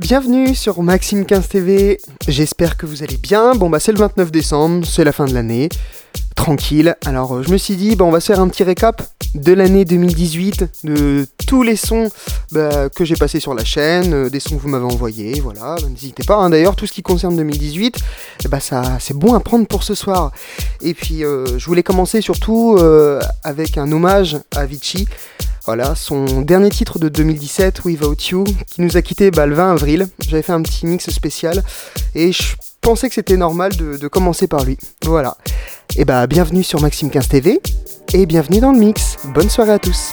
Bienvenue sur Maxime 15 TV, j'espère que vous allez bien. Bon bah c'est le 29 décembre, c'est la fin de l'année, tranquille. Alors euh, je me suis dit, bah, on va se faire un petit récap de l'année 2018, de tous les sons bah, que j'ai passés sur la chaîne, euh, des sons que vous m'avez envoyés, voilà. Bah, n'hésitez pas, hein. d'ailleurs tout ce qui concerne 2018, eh bah, ça c'est bon à prendre pour ce soir. Et puis euh, je voulais commencer surtout avec un hommage à Vichy. Voilà, son dernier titre de 2017, Without You, qui nous a quitté bah, le 20 avril. J'avais fait un petit mix spécial et je pensais que c'était normal de, commencer par lui. Voilà. Et bah bienvenue sur Maxime 15 TV et bienvenue dans le mix. Bonne soirée à tous.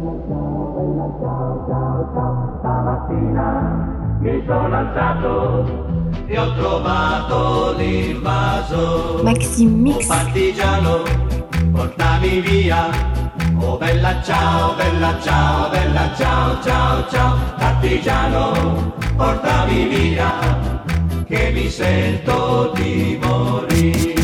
bella ciao, ciao, ciao. Stamattina mi sono alzato e ho trovato l'invaso. Maxi Mix. Oh, partigiano, portami via. Oh bella ciao, bella ciao, bella ciao, ciao, ciao. Partigiano, portami via, che mi sento di morire.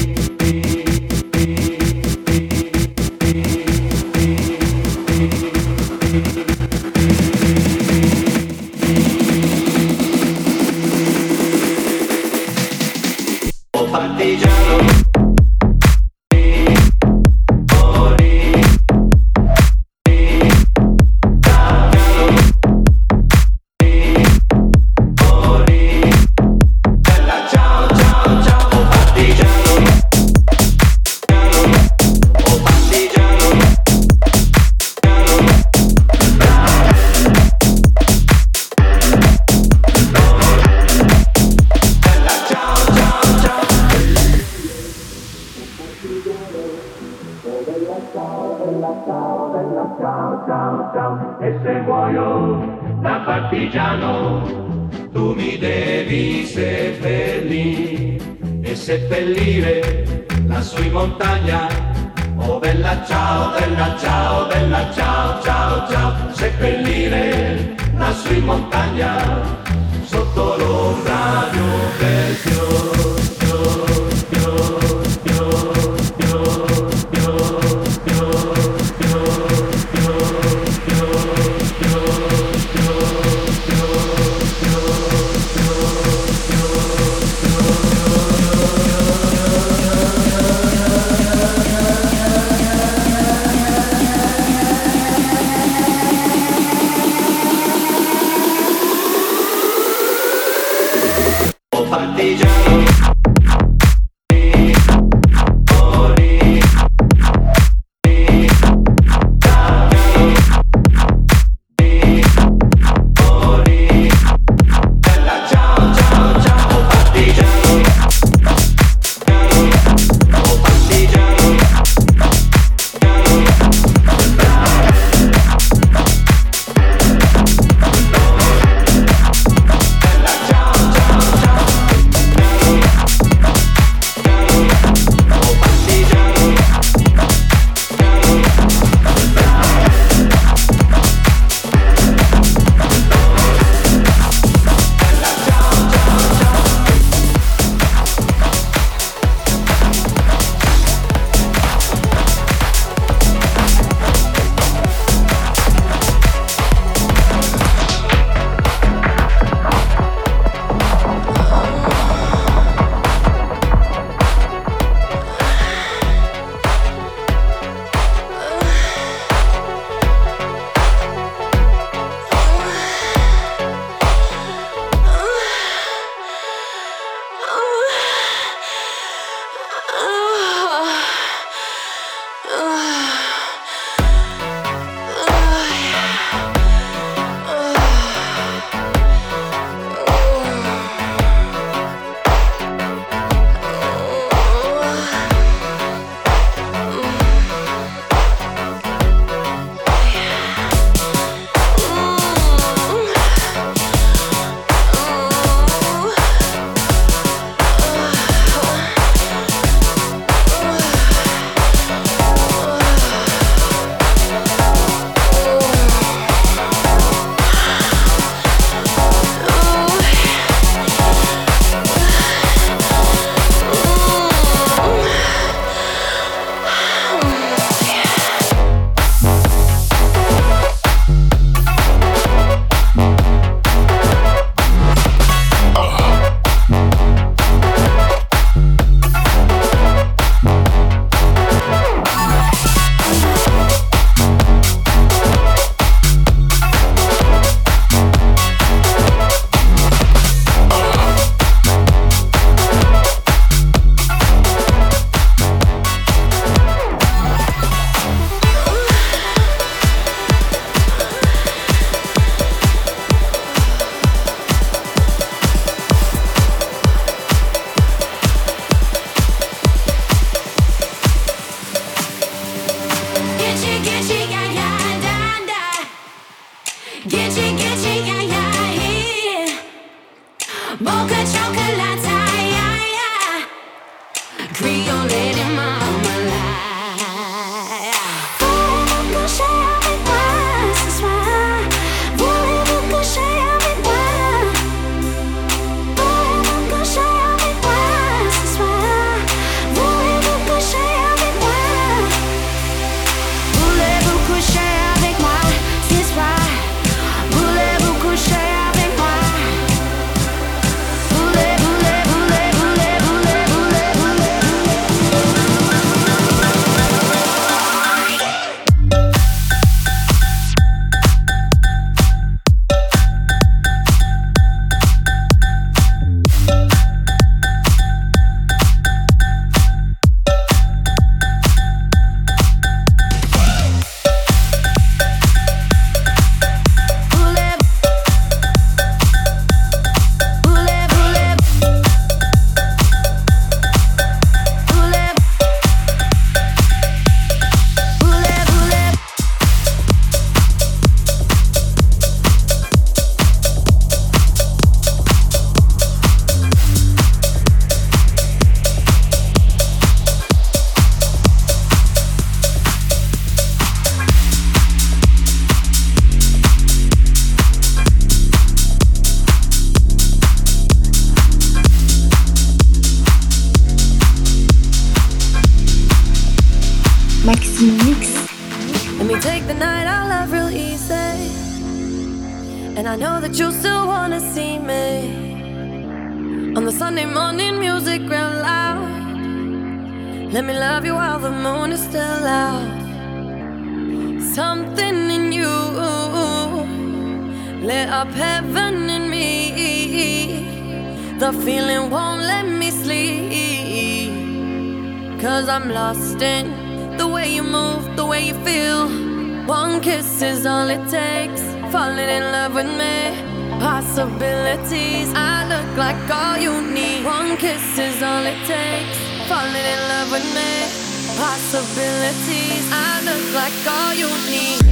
All you need.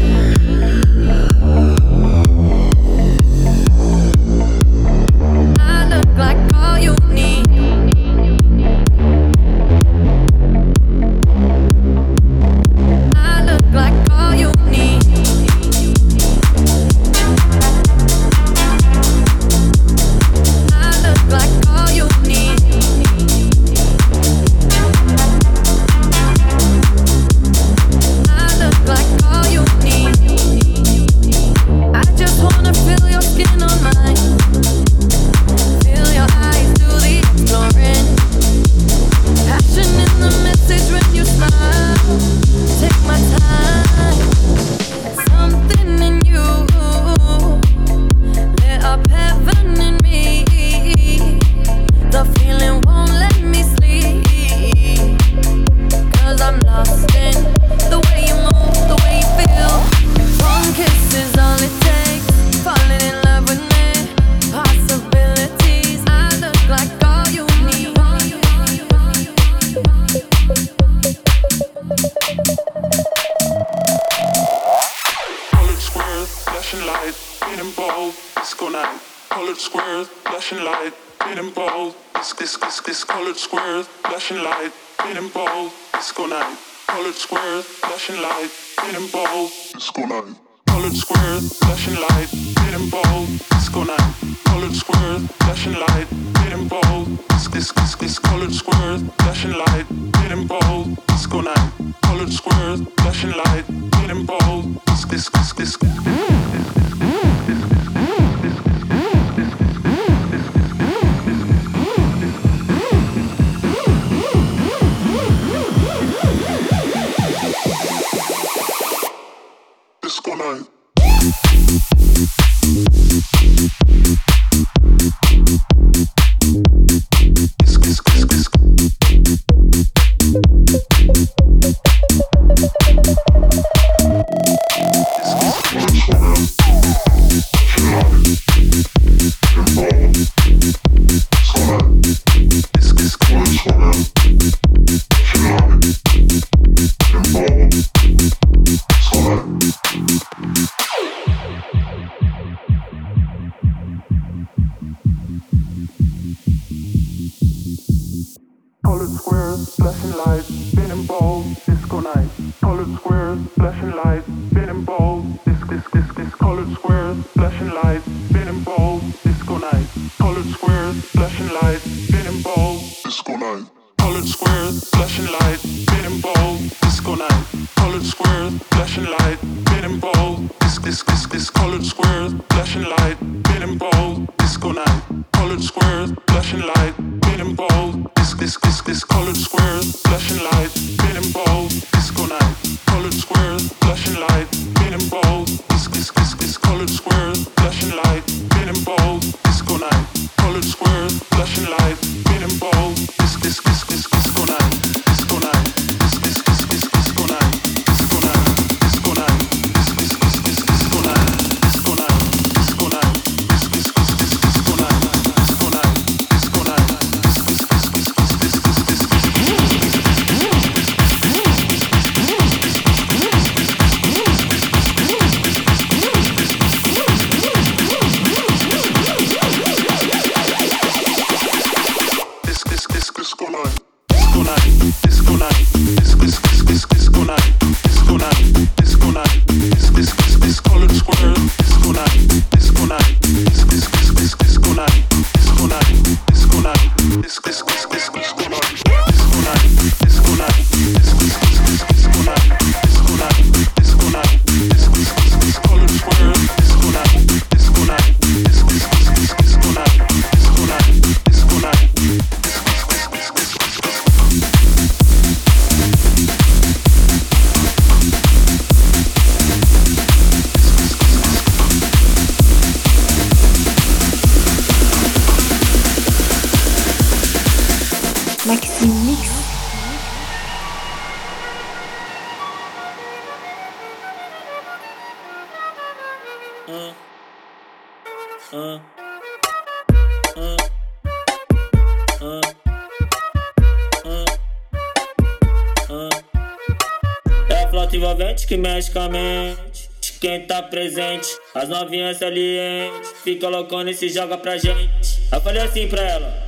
presente. As novinhas salientes fica loucona e se joga pra gente. Eu falei assim pra ela.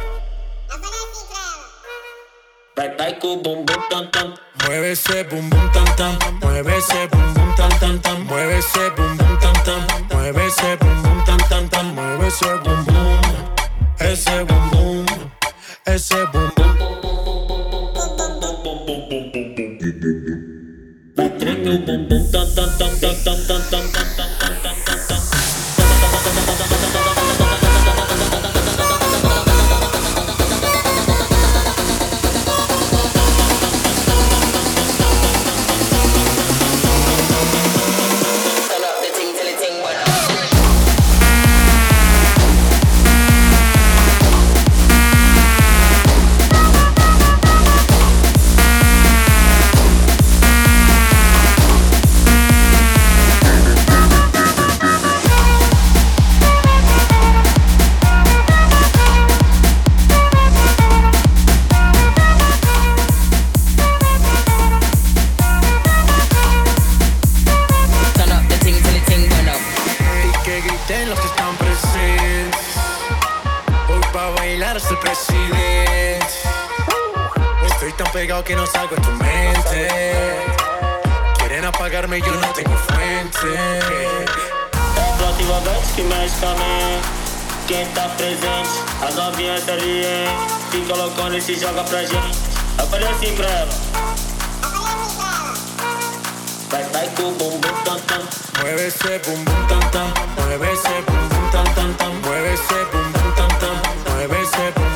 Eu falei assim pra ela. Vai, vai com o bumbum tam tam. Mueve esse bumbum tam tam. Mueve esse bumbum tam tam tam. Mueve esse bumbum tam tam. Mueve esse bumbum tam tam tam. Mueve esse bumbum. Esse bumbum. Esse bumbum. Vai tremer o bumbum tam tam tam tam tam tam tam. Pegado que no salgo en tu mente. Quieren apagarme, yo no tengo fuente. É a flauta envolvente que mexe mente. Quem tá presente, as novinhas salientes. Fica loucona e se joga pra gente. Eu falei assim pra ela. Vai, vai com o bumbum tam tam. Mueve ese bum bum tam tam, mueve ese bum bum tam tam tam, mueve ese bum bum tam tam, mueve ese bum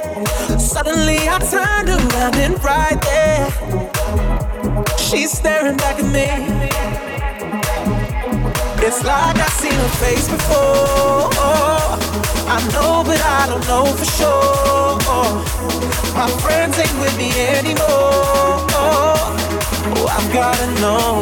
Suddenly I turned around and right there, she's staring back at me. It's like I've seen her face before. I know, but I don't know for sure. My friends ain't with me anymore. Oh, I've gotta know.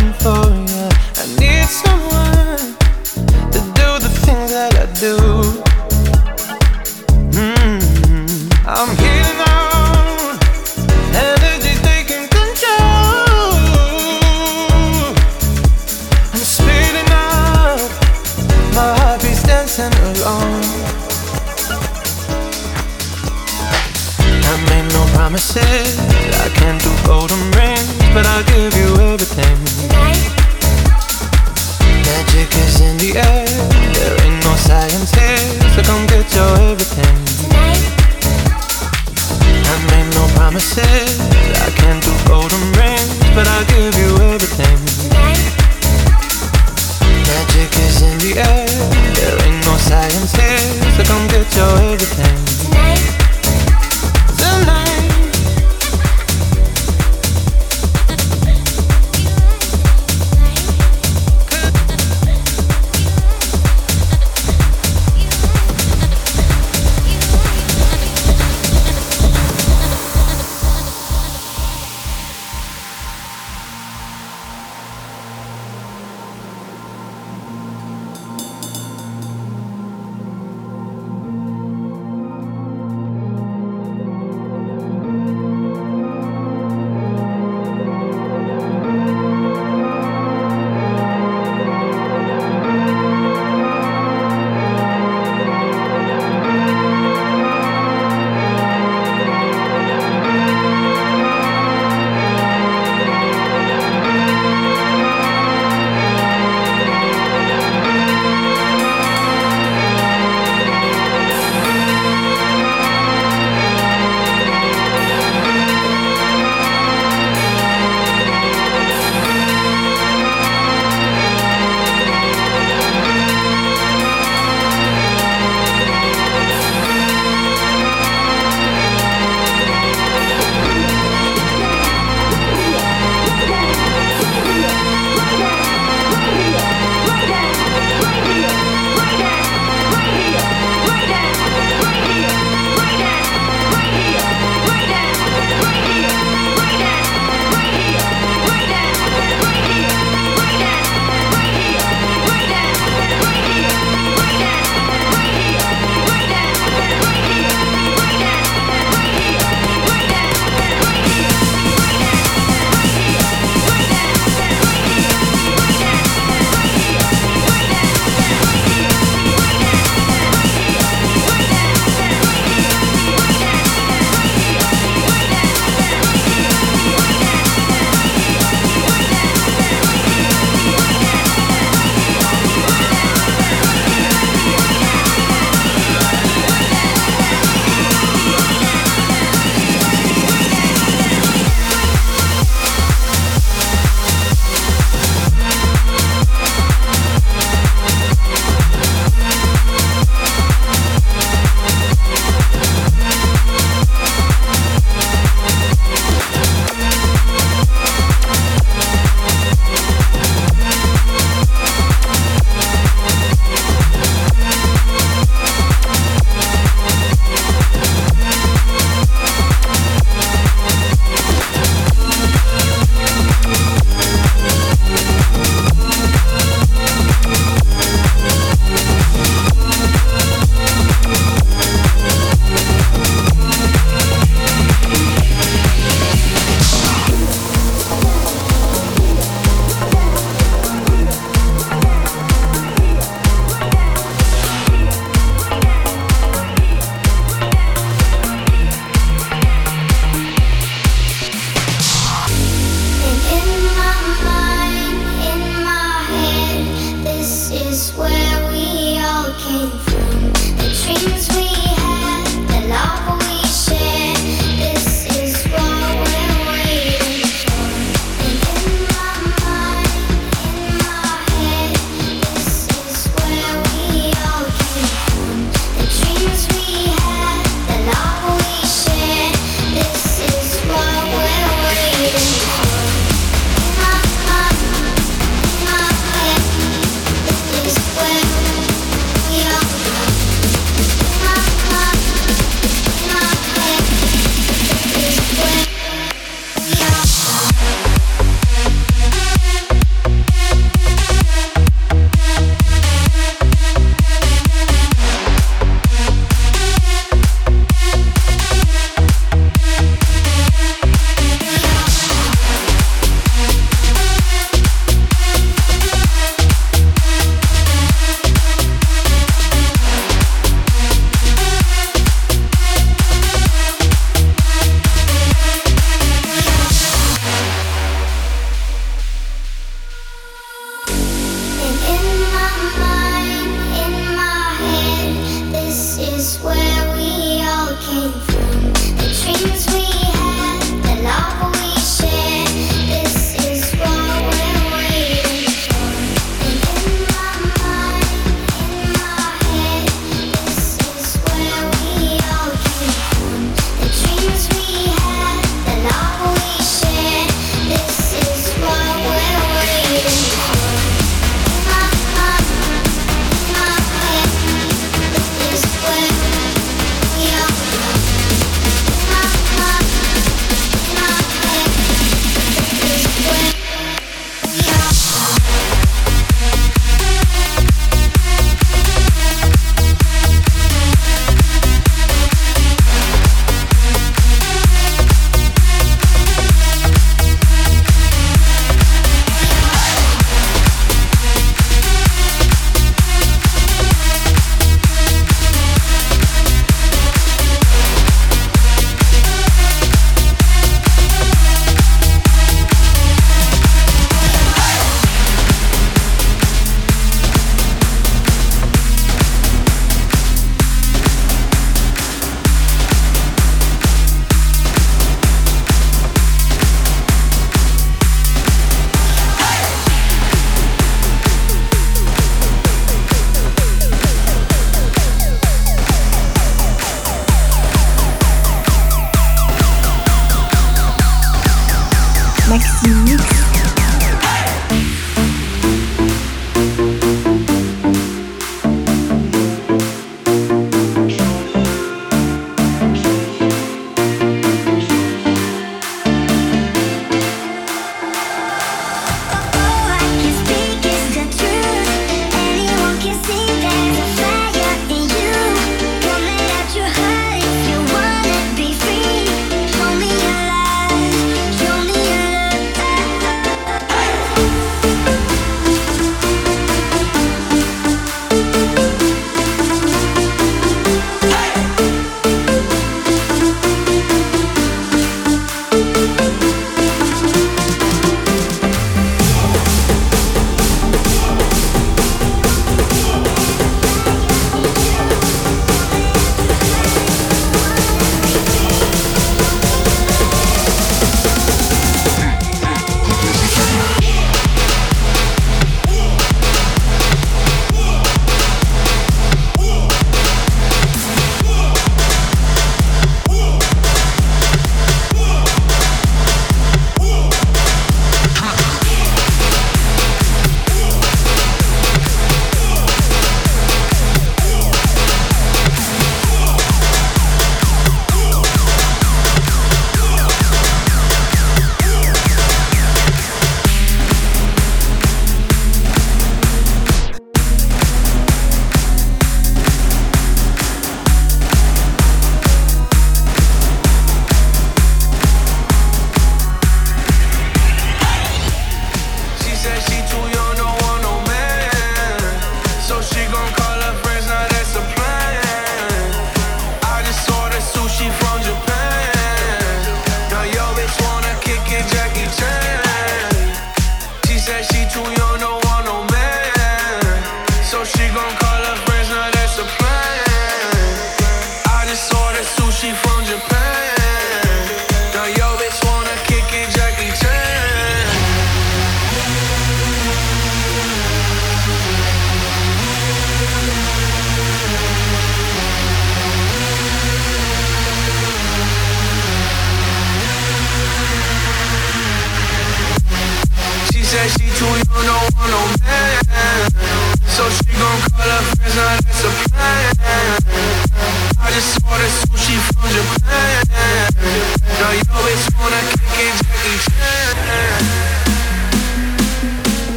promises. I can't do golden rings, but I'll give you everything. Magic is in the air. There ain't no science here, so come get your everything. I made no promises. I can't do golden rings, but I'll give you everything. Magic is in the air. There ain't no science here, so come get your everything.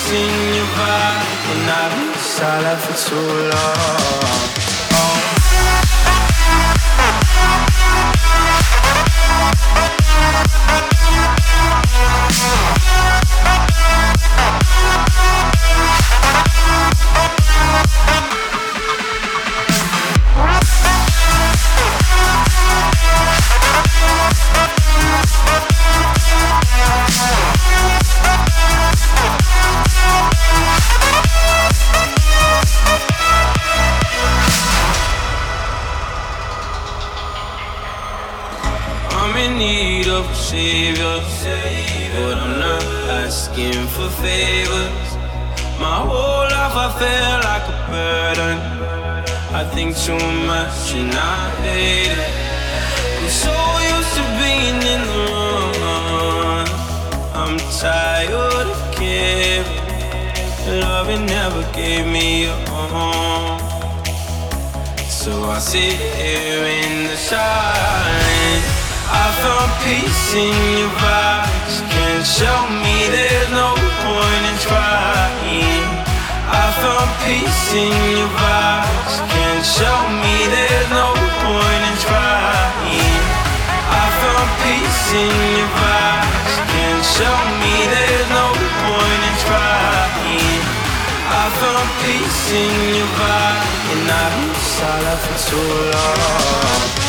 missing your vibe when I've been silent for too long. missing you by, and I've been silent for too long.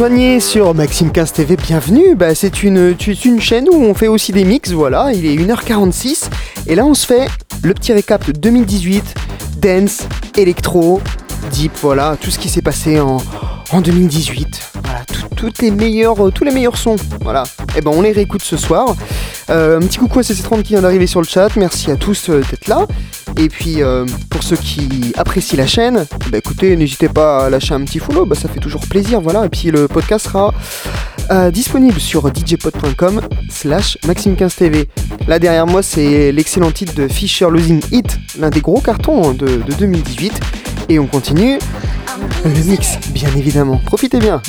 rejoignez sur MaximCast TV, bienvenue. Bah, c'est une, chaîne où on fait aussi des mix, voilà. Il est 1h46. Et là, on se fait le petit récap de 2018, dance, électro, deep, voilà, tout ce qui s'est passé en, 2018. Voilà, les meilleurs, euh, tous les meilleurs sons. Voilà. Et ben on les réécoute ce soir. Euh, un petit coucou à CC30 qui vient d'arriver sur le chat. Merci à tous euh, d'être là. Et puis pour ceux qui apprécient la chaîne, bah écoutez, n'hésitez pas à lâcher un petit follow, bah, ça fait toujours plaisir. Voilà. Et puis le podcast sera euh, disponible sur djpod.com slash maxime15tv. Là derrière moi c'est l'excellent titre de Fisher Losing Hit, l'un des gros cartons de 2018. Et on continue le mix, bien évidemment. Profitez bien.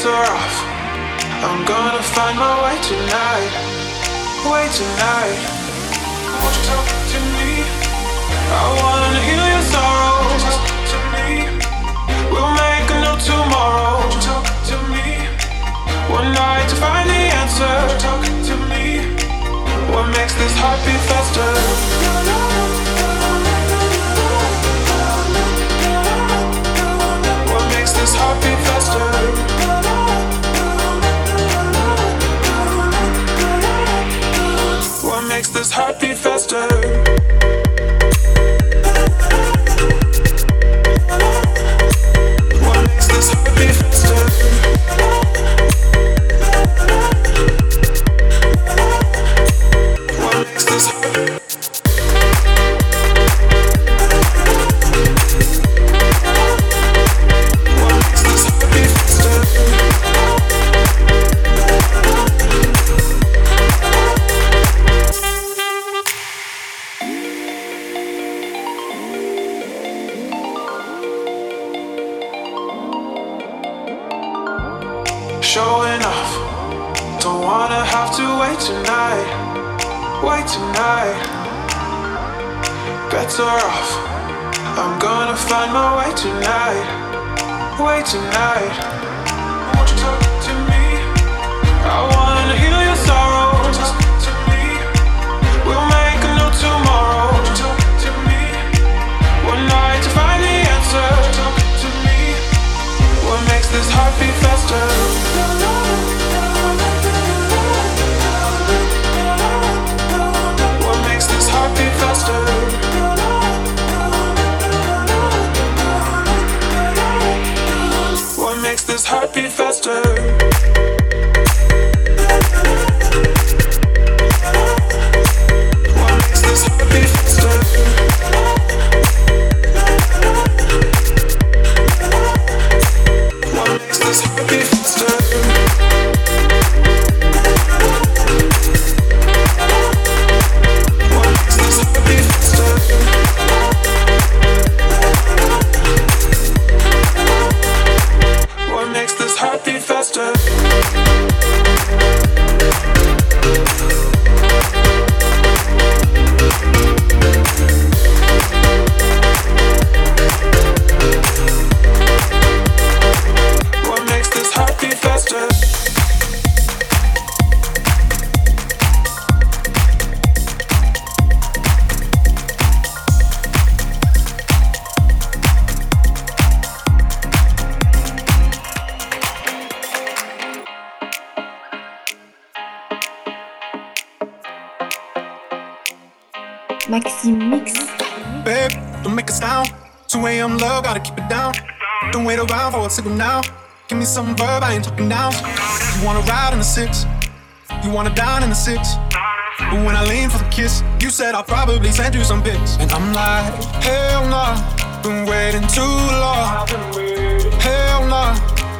Better off. I'm gonna find my way tonight. Way tonight. Won't you talk to me? I wanna heal your sorrow. Talk to me. We'll make a new tomorrow. Won't you talk to me? One night to find the answer. Talk to me. What makes this heart beat faster? What makes this heart beat faster? Faster?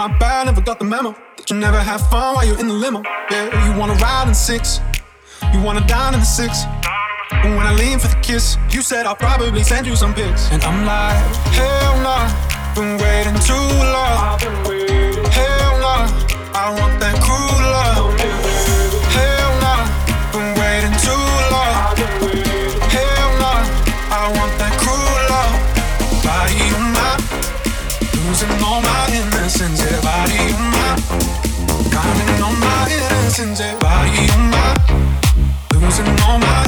My bad, never got the memo. That you never have fun while you're in the limo. Yeah, you wanna ride in six. You wanna dine in the six. And when I lean for the kiss, you said I'll probably send you some pics. And I'm like, hell nah, been waiting too long. Hell nah, I want that cruel love. Hell been waiting too long. Hell I want that love. Body on my, losing all my losing all my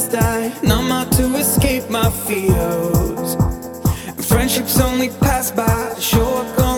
as I numb out to escape my fears. Friendships only pass by, show up.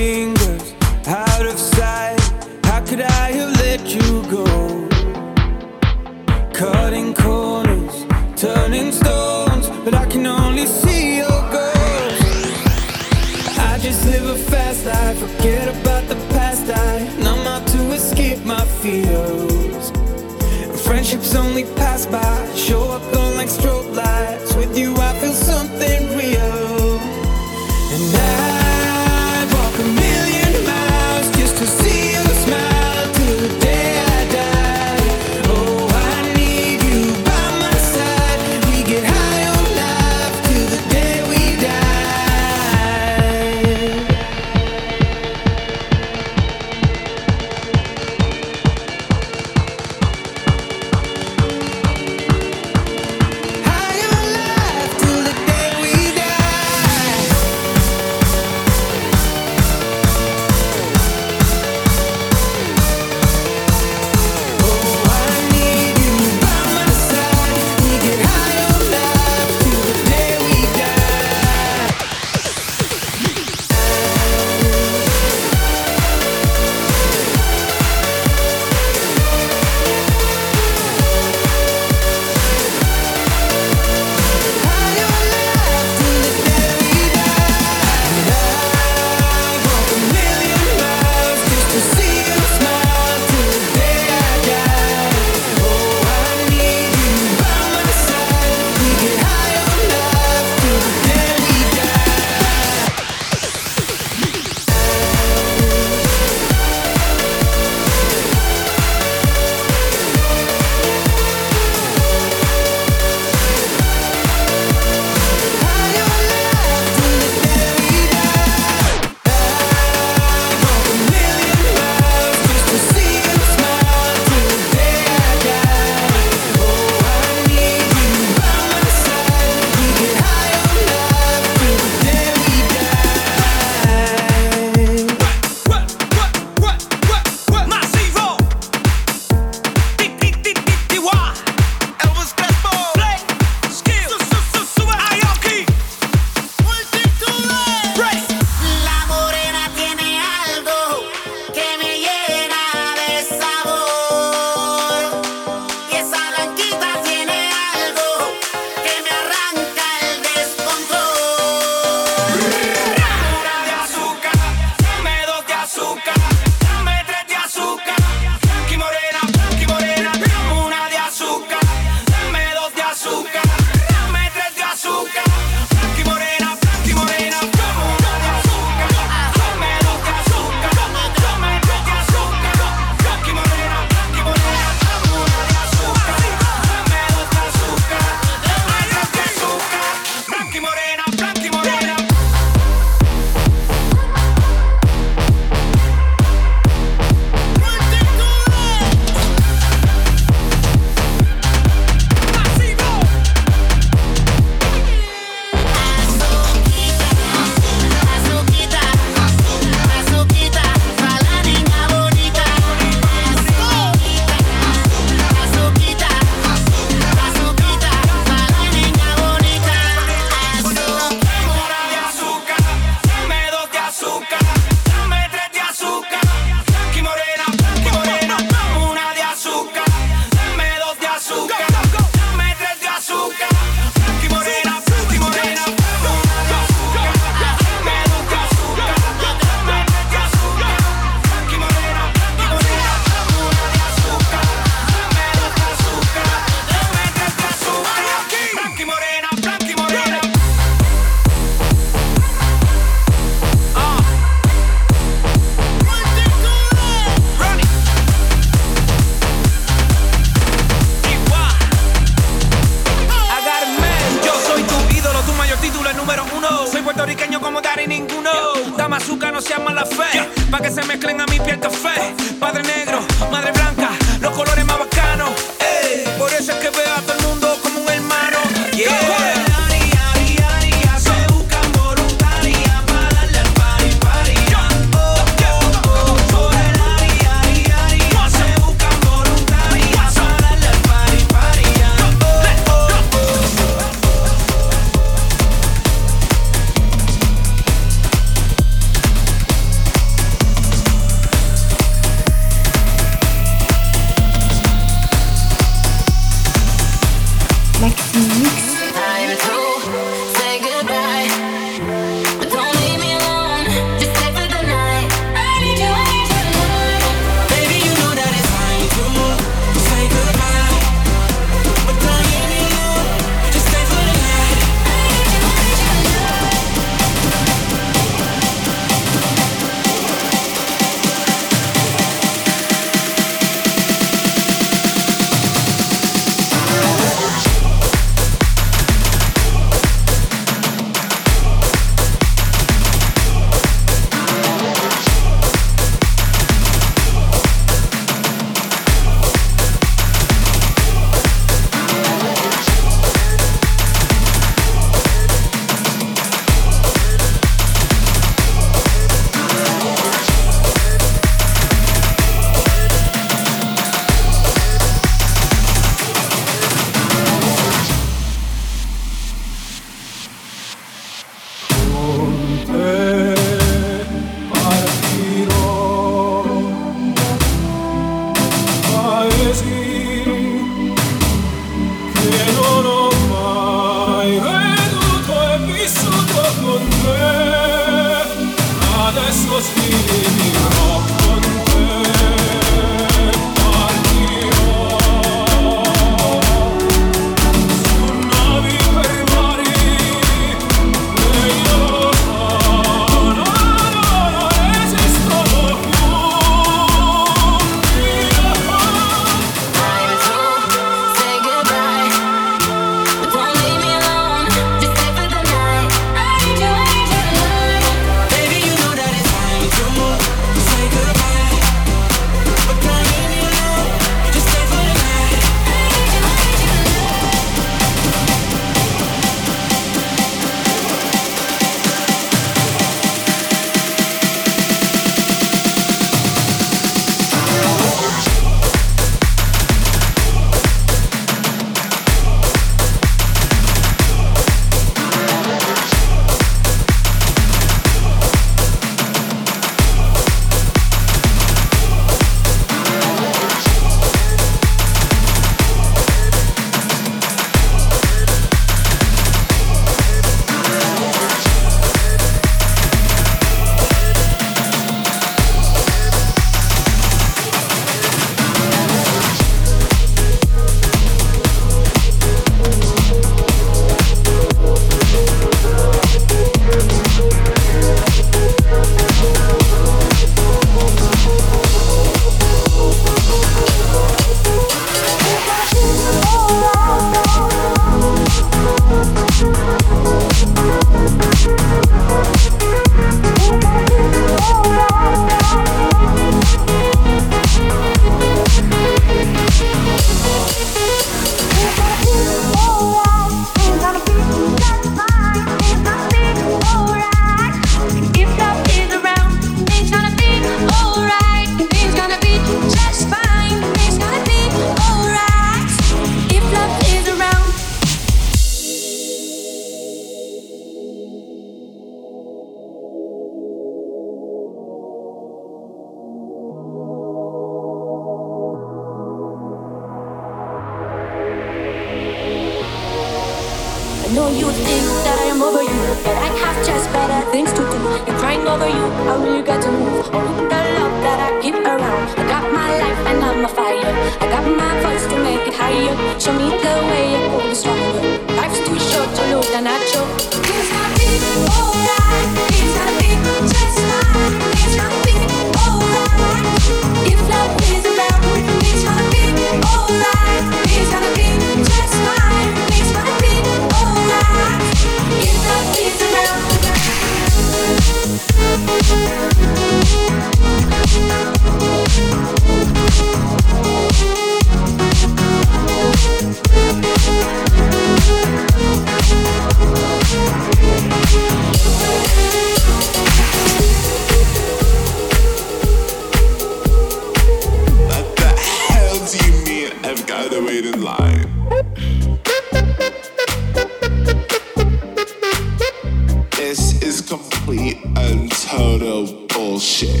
complete and total bullshit.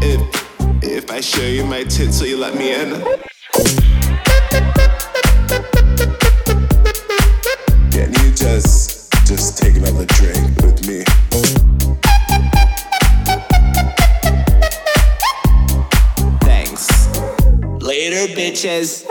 If if I show you my tits, will you let me in? Can you just just take another drink with me? Thanks. Later, bitches.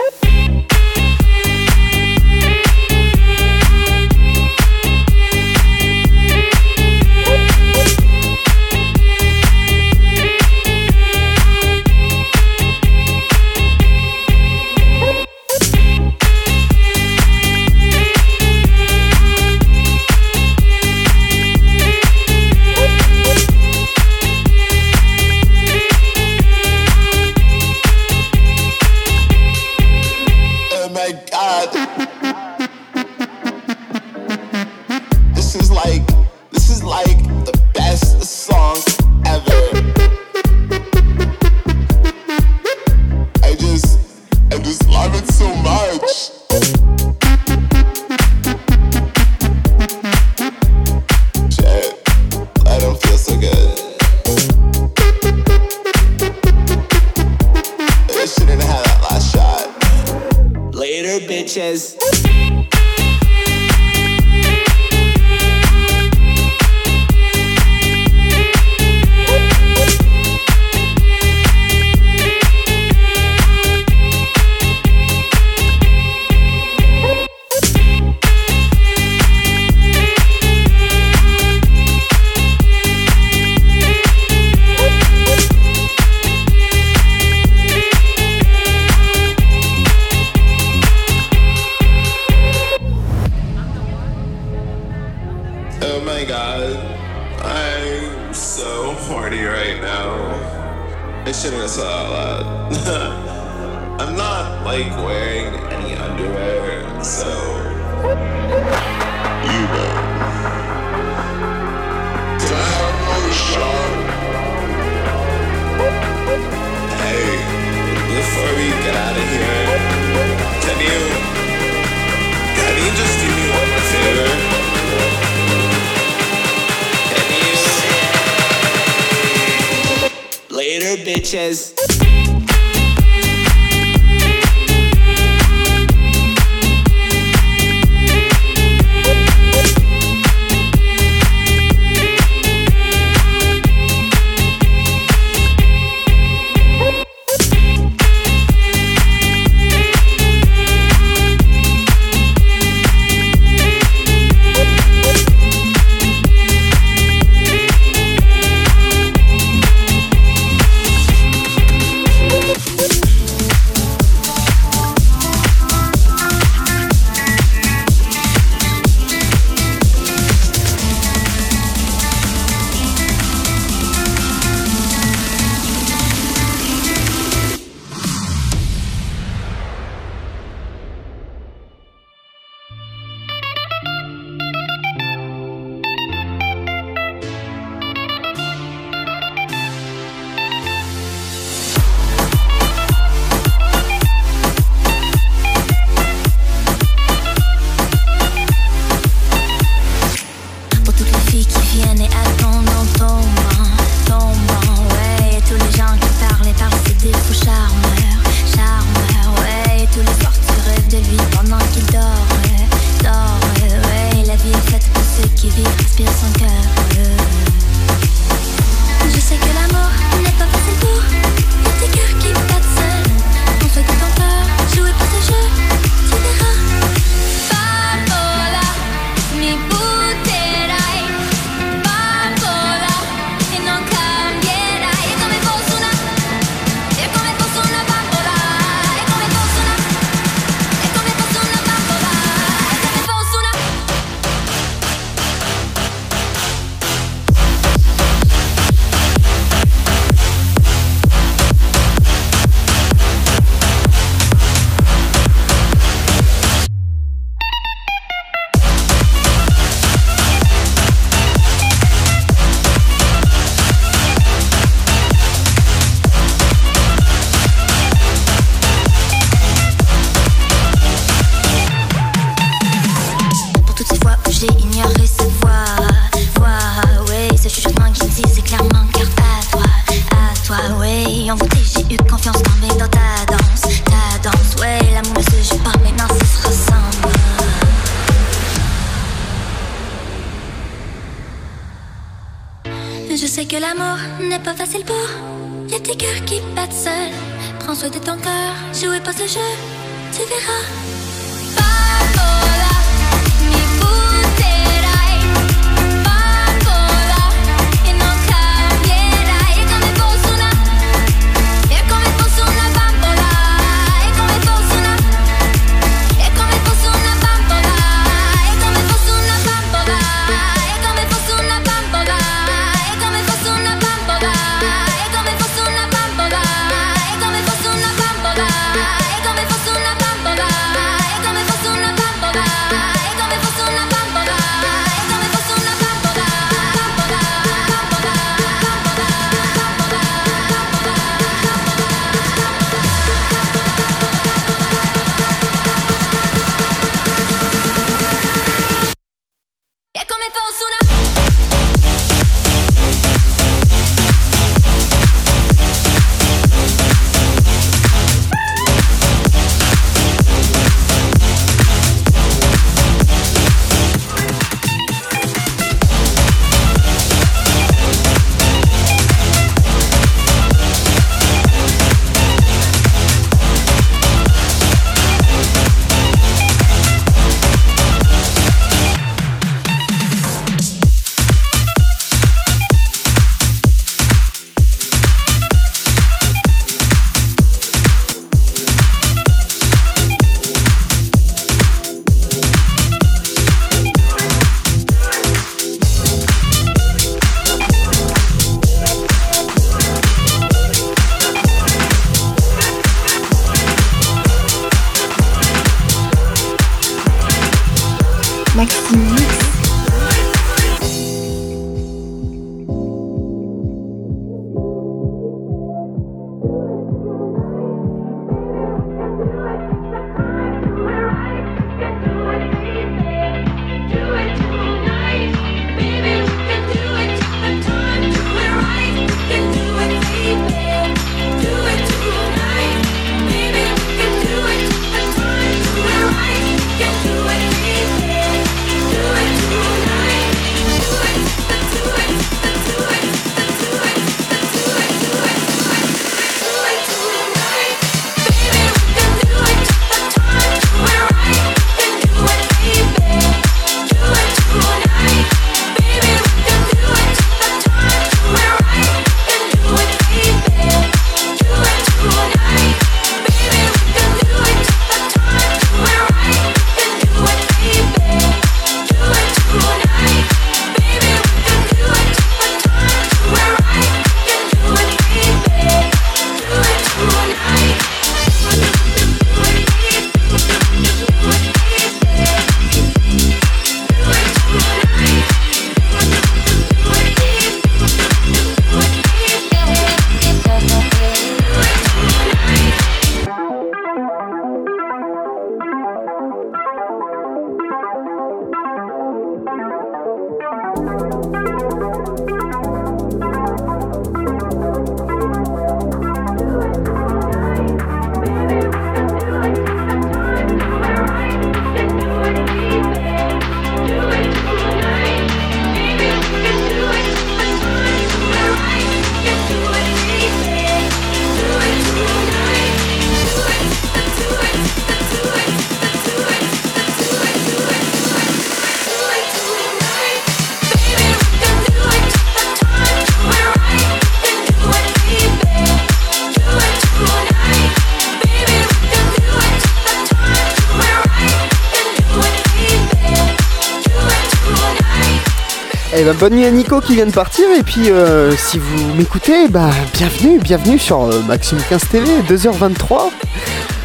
Bonne nuit à Nico qui vient de partir et puis euh, si vous m'écoutez, bah bienvenue, bienvenue sur euh, Maxime 15 TV, 2h23.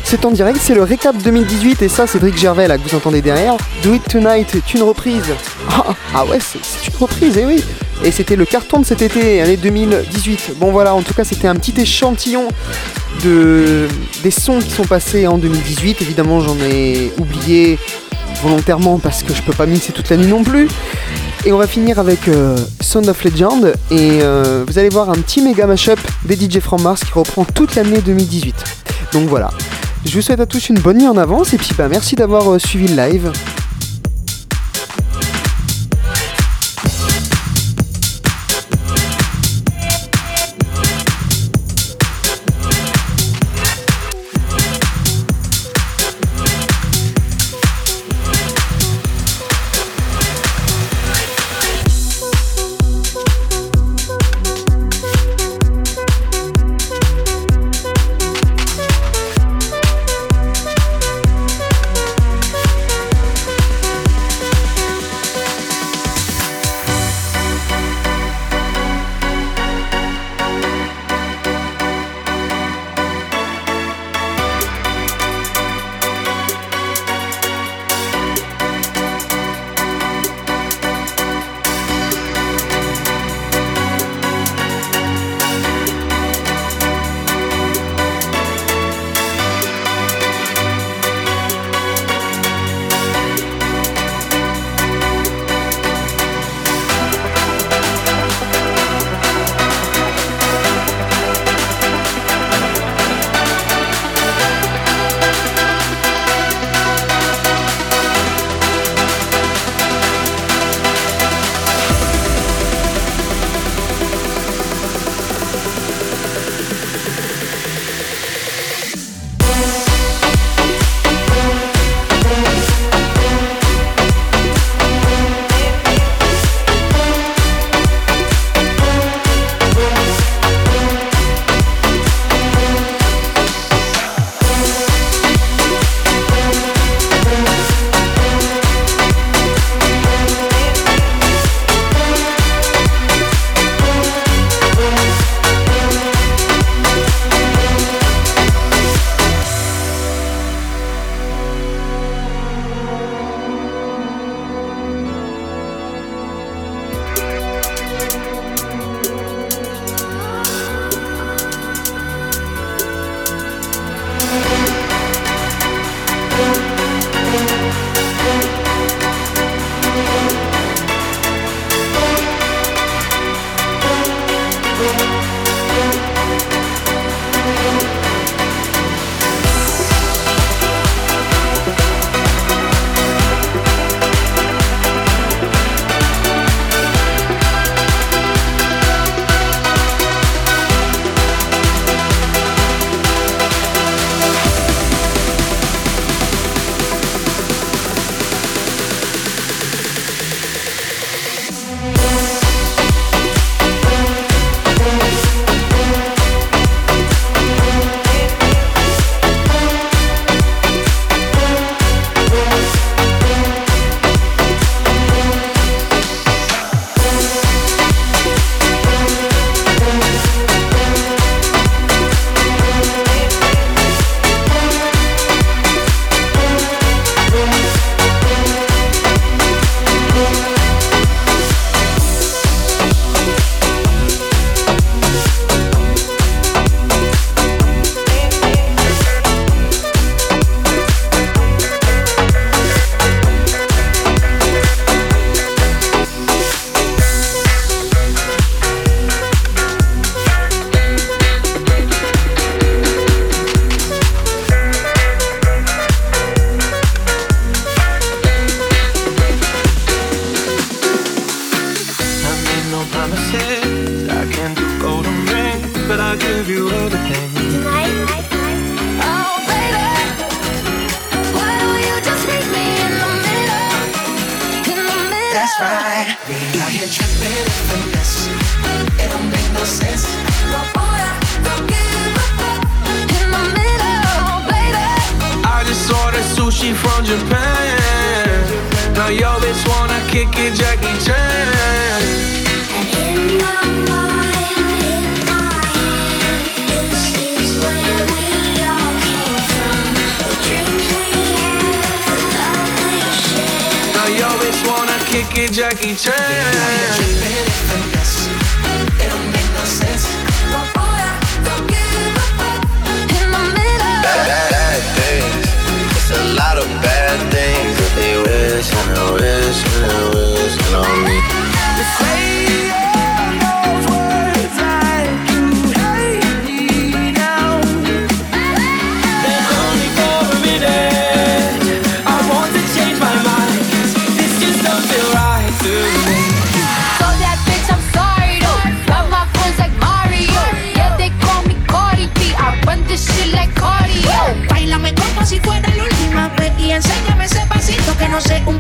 C'est en direct, c'est le récap 2018 et ça Cédric Gervais là que vous entendez derrière. Do It Tonight est une reprise. Ah, ah ouais, c'est c'est une reprise, et oui. Et c'était le carton de cet été, année 2018. Bon voilà, en tout cas c'était un petit échantillon de des sons qui sont passés en 2018. Évidemment j'en ai oublié volontairement parce que je peux pas mixer toute la nuit non plus. Et on va finir avec euh, Sound of Legend et euh, vous allez voir un petit méga mashup des DJ From Mars qui reprend toute l'année 2018. Donc voilà. Je vous souhaite à tous une bonne nuit en avance et puis bah merci d'avoir euh, suivi le live.